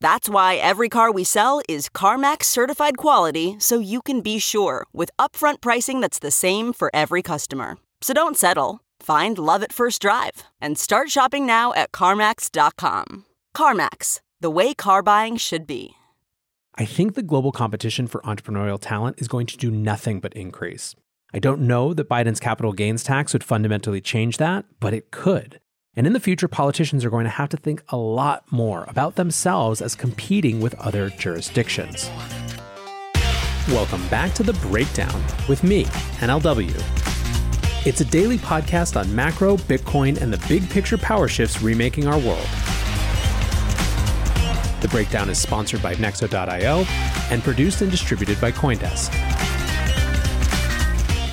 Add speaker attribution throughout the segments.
Speaker 1: That's why every car we sell is CarMax certified quality so you can be sure with upfront pricing that's the same for every customer. So don't settle. Find love at first drive and start shopping now at CarMax.com. CarMax, the way car buying should be.
Speaker 2: I think the global competition for entrepreneurial talent is going to do nothing but increase. I don't know that Biden's capital gains tax would fundamentally change that, but it could. And in the future, politicians are going to have to think a lot more about themselves as competing with other jurisdictions. Welcome back to The Breakdown with me, NLW. It's a daily podcast on macro, Bitcoin, and the big picture power shifts remaking our world. The Breakdown is sponsored by Nexo.io and produced and distributed by Coindesk.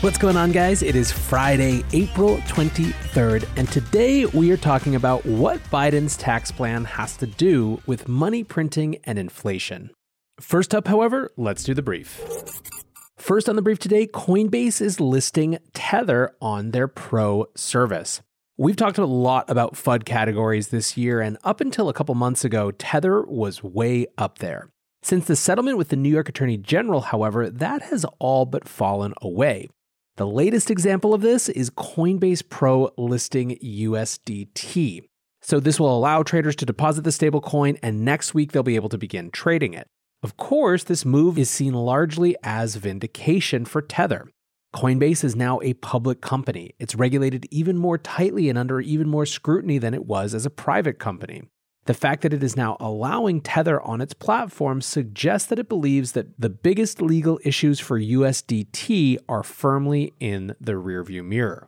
Speaker 2: What's going on, guys? It is Friday, April 23rd, and today we are talking about what Biden's tax plan has to do with money printing and inflation. First up, however, let's do the brief. First on the brief today, Coinbase is listing Tether on their Pro service. We've talked a lot about FUD categories this year, and up until a couple months ago, Tether was way up there. Since the settlement with the New York Attorney General, however, that has all but fallen away. The latest example of this is Coinbase Pro listing USDT. So, this will allow traders to deposit the stablecoin, and next week they'll be able to begin trading it. Of course, this move is seen largely as vindication for Tether. Coinbase is now a public company. It's regulated even more tightly and under even more scrutiny than it was as a private company. The fact that it is now allowing Tether on its platform suggests that it believes that the biggest legal issues for USDT are firmly in the rearview mirror.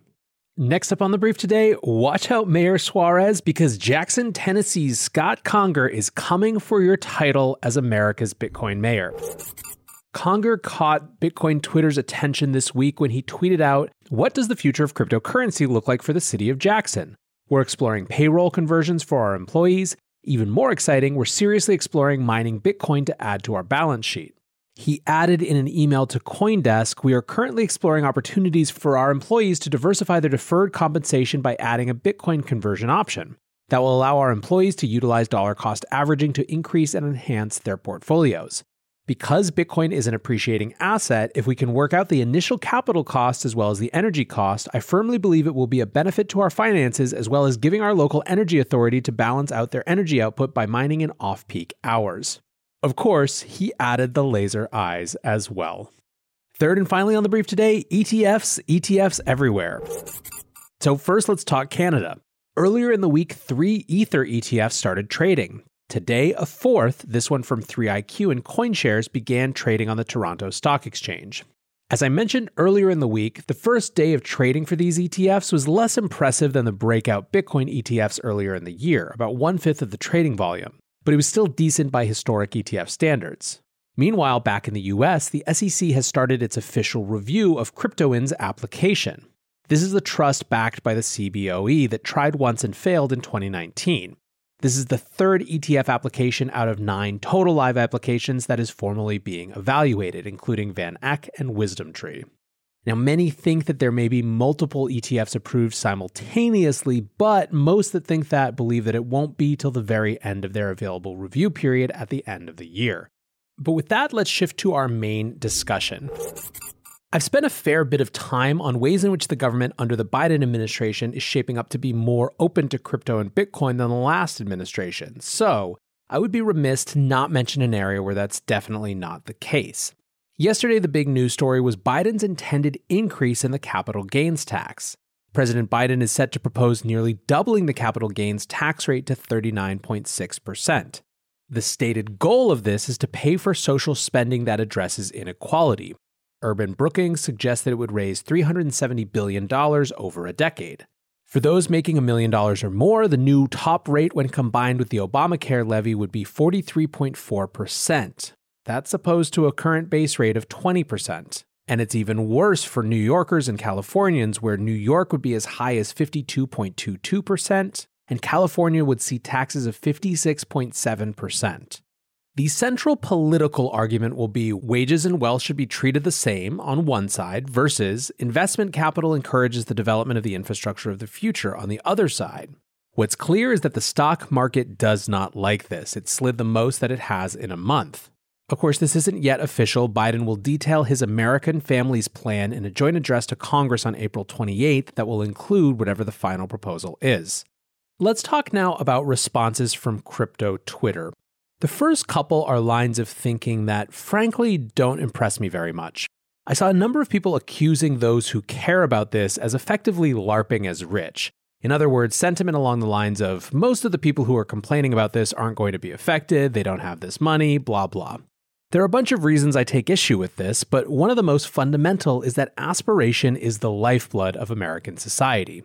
Speaker 2: Next up on the brief today, watch out Mayor Suarez because Jackson, Tennessee's Scott Conger is coming for your title as America's Bitcoin mayor. Conger caught Bitcoin Twitter's attention this week when he tweeted out, What does the future of cryptocurrency look like for the city of Jackson? We're exploring payroll conversions for our employees, even more exciting, we're seriously exploring mining Bitcoin to add to our balance sheet. He added in an email to Coindesk We are currently exploring opportunities for our employees to diversify their deferred compensation by adding a Bitcoin conversion option that will allow our employees to utilize dollar cost averaging to increase and enhance their portfolios. Because Bitcoin is an appreciating asset, if we can work out the initial capital cost as well as the energy cost, I firmly believe it will be a benefit to our finances as well as giving our local energy authority to balance out their energy output by mining in off peak hours. Of course, he added the laser eyes as well. Third and finally on the brief today ETFs, ETFs everywhere. So, first, let's talk Canada. Earlier in the week, three Ether ETFs started trading. Today, a fourth, this one from 3iQ and CoinShares, began trading on the Toronto Stock Exchange. As I mentioned earlier in the week, the first day of trading for these ETFs was less impressive than the breakout Bitcoin ETFs earlier in the year, about one fifth of the trading volume, but it was still decent by historic ETF standards. Meanwhile, back in the US, the SEC has started its official review of Kryptoin's application. This is the trust backed by the CBOE that tried once and failed in 2019. This is the third ETF application out of nine total live applications that is formally being evaluated, including VanEck and WisdomTree. Now, many think that there may be multiple ETFs approved simultaneously, but most that think that believe that it won't be till the very end of their available review period at the end of the year. But with that, let's shift to our main discussion. I've spent a fair bit of time on ways in which the government under the Biden administration is shaping up to be more open to crypto and Bitcoin than the last administration. So, I would be remiss to not mention an area where that's definitely not the case. Yesterday, the big news story was Biden's intended increase in the capital gains tax. President Biden is set to propose nearly doubling the capital gains tax rate to 39.6%. The stated goal of this is to pay for social spending that addresses inequality. Urban Brookings suggests that it would raise $370 billion over a decade. For those making a million dollars or more, the new top rate when combined with the Obamacare levy would be 43.4%. That's opposed to a current base rate of 20%. And it's even worse for New Yorkers and Californians, where New York would be as high as 52.22%, and California would see taxes of 56.7%. The central political argument will be wages and wealth should be treated the same on one side versus investment capital encourages the development of the infrastructure of the future on the other side. What's clear is that the stock market does not like this. It slid the most that it has in a month. Of course, this isn't yet official. Biden will detail his American Families Plan in a joint address to Congress on April 28th that will include whatever the final proposal is. Let's talk now about responses from crypto Twitter. The first couple are lines of thinking that, frankly, don't impress me very much. I saw a number of people accusing those who care about this as effectively LARPing as rich. In other words, sentiment along the lines of most of the people who are complaining about this aren't going to be affected, they don't have this money, blah, blah. There are a bunch of reasons I take issue with this, but one of the most fundamental is that aspiration is the lifeblood of American society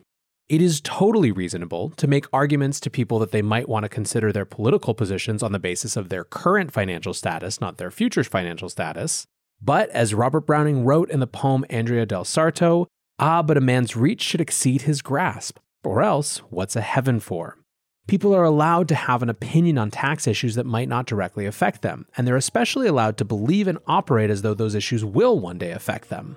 Speaker 2: it is totally reasonable to make arguments to people that they might want to consider their political positions on the basis of their current financial status, not their future financial status. But as Robert Browning wrote in the poem Andrea del Sarto, ah, but a man's reach should exceed his grasp, or else what's a heaven for? People are allowed to have an opinion on tax issues that might not directly affect them, and they're especially allowed to believe and operate as though those issues will one day affect them.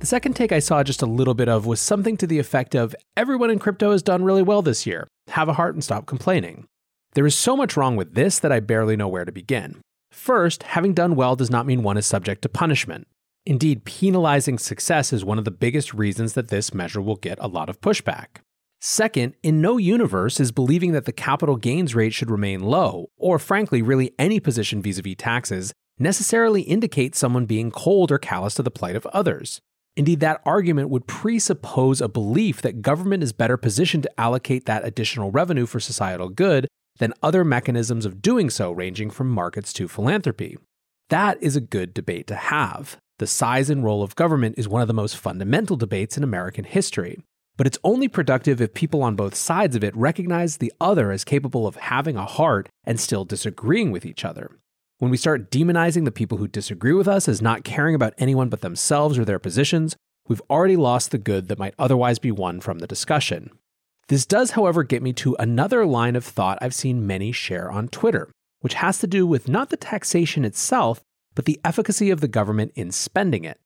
Speaker 2: The second take I saw just a little bit of was something to the effect of everyone in crypto has done really well this year. Have a heart and stop complaining. There is so much wrong with this that I barely know where to begin. First, having done well does not mean one is subject to punishment. Indeed, penalizing success is one of the biggest reasons that this measure will get a lot of pushback. Second, in no universe is believing that the capital gains rate should remain low, or frankly, really any position vis a vis taxes, necessarily indicate someone being cold or callous to the plight of others. Indeed, that argument would presuppose a belief that government is better positioned to allocate that additional revenue for societal good than other mechanisms of doing so, ranging from markets to philanthropy. That is a good debate to have. The size and role of government is one of the most fundamental debates in American history. But it's only productive if people on both sides of it recognize the other as capable of having a heart and still disagreeing with each other. When we start demonizing the people who disagree with us as not caring about anyone but themselves or their positions, we've already lost the good that might otherwise be won from the discussion. This does, however, get me to another line of thought I've seen many share on Twitter, which has to do with not the taxation itself, but the efficacy of the government in spending it.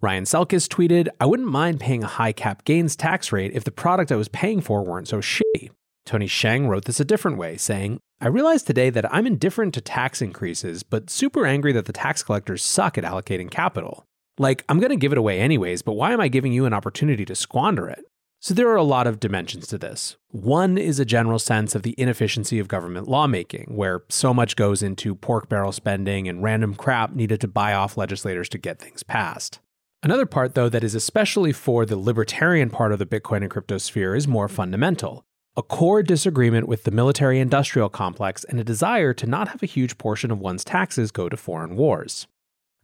Speaker 2: Ryan Selkis tweeted, I wouldn't mind paying a high cap gains tax rate if the product I was paying for weren't so shitty. Tony Sheng wrote this a different way, saying, I realized today that I'm indifferent to tax increases, but super angry that the tax collectors suck at allocating capital. Like, I'm going to give it away anyways, but why am I giving you an opportunity to squander it? So there are a lot of dimensions to this. One is a general sense of the inefficiency of government lawmaking, where so much goes into pork barrel spending and random crap needed to buy off legislators to get things passed. Another part, though, that is especially for the libertarian part of the Bitcoin and crypto sphere is more fundamental a core disagreement with the military industrial complex, and a desire to not have a huge portion of one's taxes go to foreign wars.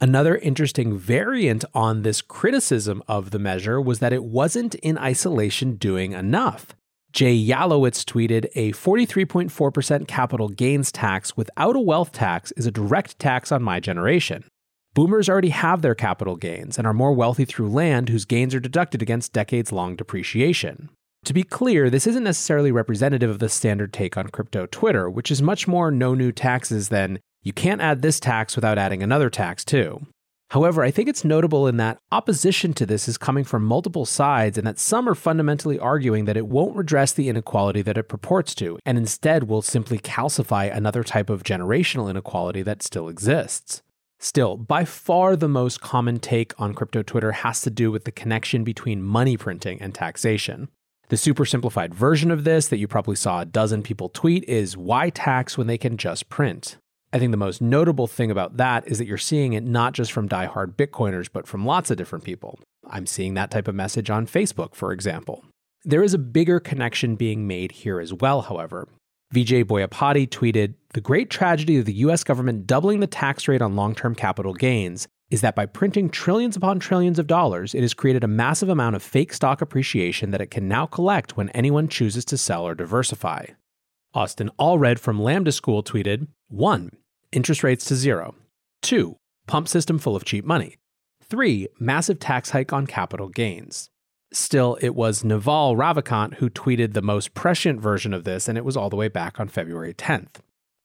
Speaker 2: Another interesting variant on this criticism of the measure was that it wasn't in isolation doing enough. Jay Yalowitz tweeted A 43.4% capital gains tax without a wealth tax is a direct tax on my generation. Boomers already have their capital gains and are more wealthy through land whose gains are deducted against decades long depreciation. To be clear, this isn't necessarily representative of the standard take on crypto Twitter, which is much more no new taxes than you can't add this tax without adding another tax too. However, I think it's notable in that opposition to this is coming from multiple sides, and that some are fundamentally arguing that it won't redress the inequality that it purports to, and instead will simply calcify another type of generational inequality that still exists. Still, by far the most common take on crypto Twitter has to do with the connection between money printing and taxation. The super simplified version of this that you probably saw a dozen people tweet is why tax when they can just print? I think the most notable thing about that is that you're seeing it not just from die-hard Bitcoiners, but from lots of different people. I'm seeing that type of message on Facebook, for example. There is a bigger connection being made here as well, however. Vijay Boyapati tweeted The great tragedy of the US government doubling the tax rate on long term capital gains is that by printing trillions upon trillions of dollars, it has created a massive amount of fake stock appreciation that it can now collect when anyone chooses to sell or diversify. Austin Allred from Lambda School tweeted 1 interest rates to zero. Two, pump system full of cheap money. Three, massive tax hike on capital gains. Still, it was Naval Ravikant who tweeted the most prescient version of this, and it was all the way back on February 10th.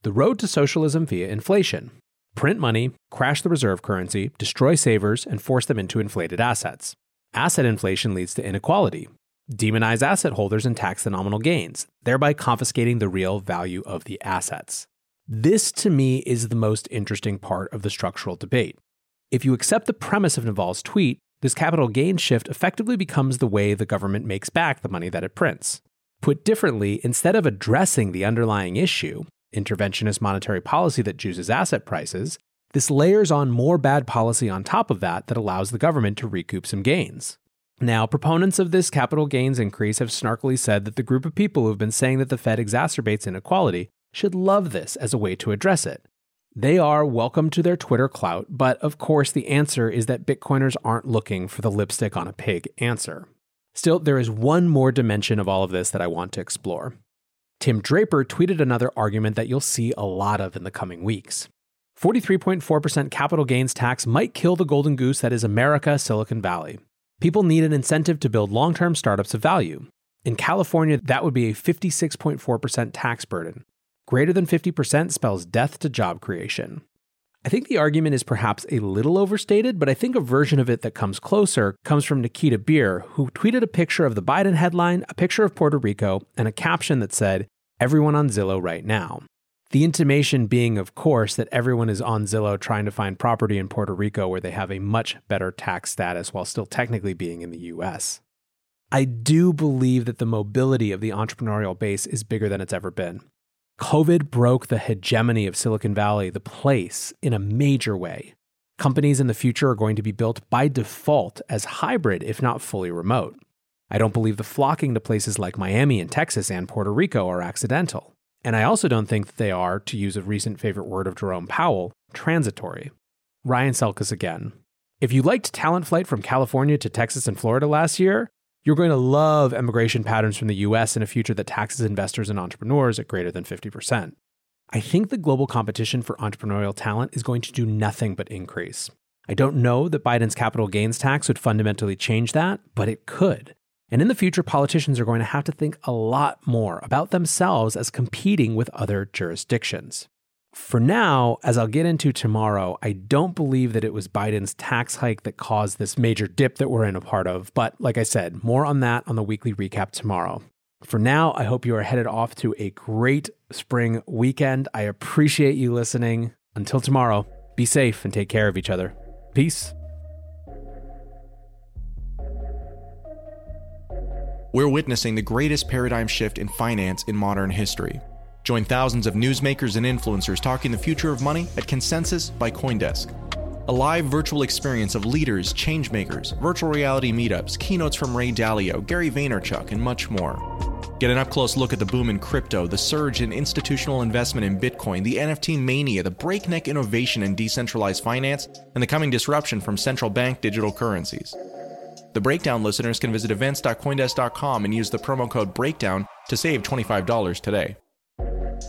Speaker 2: The road to socialism via inflation. Print money, crash the reserve currency, destroy savers, and force them into inflated assets. Asset inflation leads to inequality. Demonize asset holders and tax the nominal gains, thereby confiscating the real value of the assets. This, to me, is the most interesting part of the structural debate. If you accept the premise of Naval's tweet, this capital gain shift effectively becomes the way the government makes back the money that it prints. Put differently, instead of addressing the underlying issue, interventionist monetary policy that juices asset prices, this layers on more bad policy on top of that that allows the government to recoup some gains. Now, proponents of this capital gains increase have snarkily said that the group of people who have been saying that the Fed exacerbates inequality should love this as a way to address it. They are welcome to their Twitter clout, but of course, the answer is that Bitcoiners aren't looking for the lipstick on a pig answer. Still, there is one more dimension of all of this that I want to explore. Tim Draper tweeted another argument that you'll see a lot of in the coming weeks. 43.4% capital gains tax might kill the golden goose that is America, Silicon Valley. People need an incentive to build long term startups of value. In California, that would be a 56.4% tax burden, Greater than 50% spells death to job creation. I think the argument is perhaps a little overstated, but I think a version of it that comes closer comes from Nikita Bier, who tweeted a picture of the Biden headline, a picture of Puerto Rico, and a caption that said, Everyone on Zillow right now. The intimation being, of course, that everyone is on Zillow trying to find property in Puerto Rico where they have a much better tax status while still technically being in the US. I do believe that the mobility of the entrepreneurial base is bigger than it's ever been. COVID broke the hegemony of Silicon Valley, the place, in a major way. Companies in the future are going to be built by default as hybrid, if not fully remote. I don't believe the flocking to places like Miami and Texas and Puerto Rico are accidental. And I also don't think that they are, to use a recent favorite word of Jerome Powell, transitory. Ryan Selkis again. If you liked Talent Flight from California to Texas and Florida last year, you're going to love immigration patterns from the US in a future that taxes investors and entrepreneurs at greater than 50%. I think the global competition for entrepreneurial talent is going to do nothing but increase. I don't know that Biden's capital gains tax would fundamentally change that, but it could. And in the future, politicians are going to have to think a lot more about themselves as competing with other jurisdictions. For now, as I'll get into tomorrow, I don't believe that it was Biden's tax hike that caused this major dip that we're in a part of. But like I said, more on that on the weekly recap tomorrow. For now, I hope you are headed off to a great spring weekend. I appreciate you listening. Until tomorrow, be safe and take care of each other. Peace.
Speaker 3: We're witnessing the greatest paradigm shift in finance in modern history. Join thousands of newsmakers and influencers talking the future of money at Consensus by Coindesk. A live virtual experience of leaders, changemakers, virtual reality meetups, keynotes from Ray Dalio, Gary Vaynerchuk, and much more. Get an up close look at the boom in crypto, the surge in institutional investment in Bitcoin, the NFT mania, the breakneck innovation in decentralized finance, and the coming disruption from central bank digital currencies. The Breakdown listeners can visit events.coindesk.com and use the promo code BREAKDOWN to save $25 today.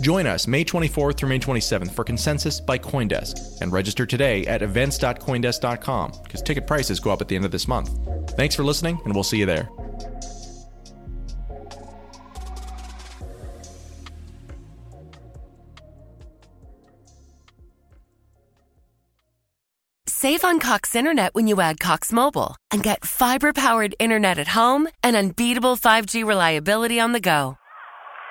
Speaker 3: Join us May 24th through May 27th for Consensus by Coindesk and register today at events.coindesk.com because ticket prices go up at the end of this month. Thanks for listening, and we'll see you there.
Speaker 4: Save on Cox Internet when you add Cox Mobile and get fiber powered internet at home and unbeatable 5G reliability on the go.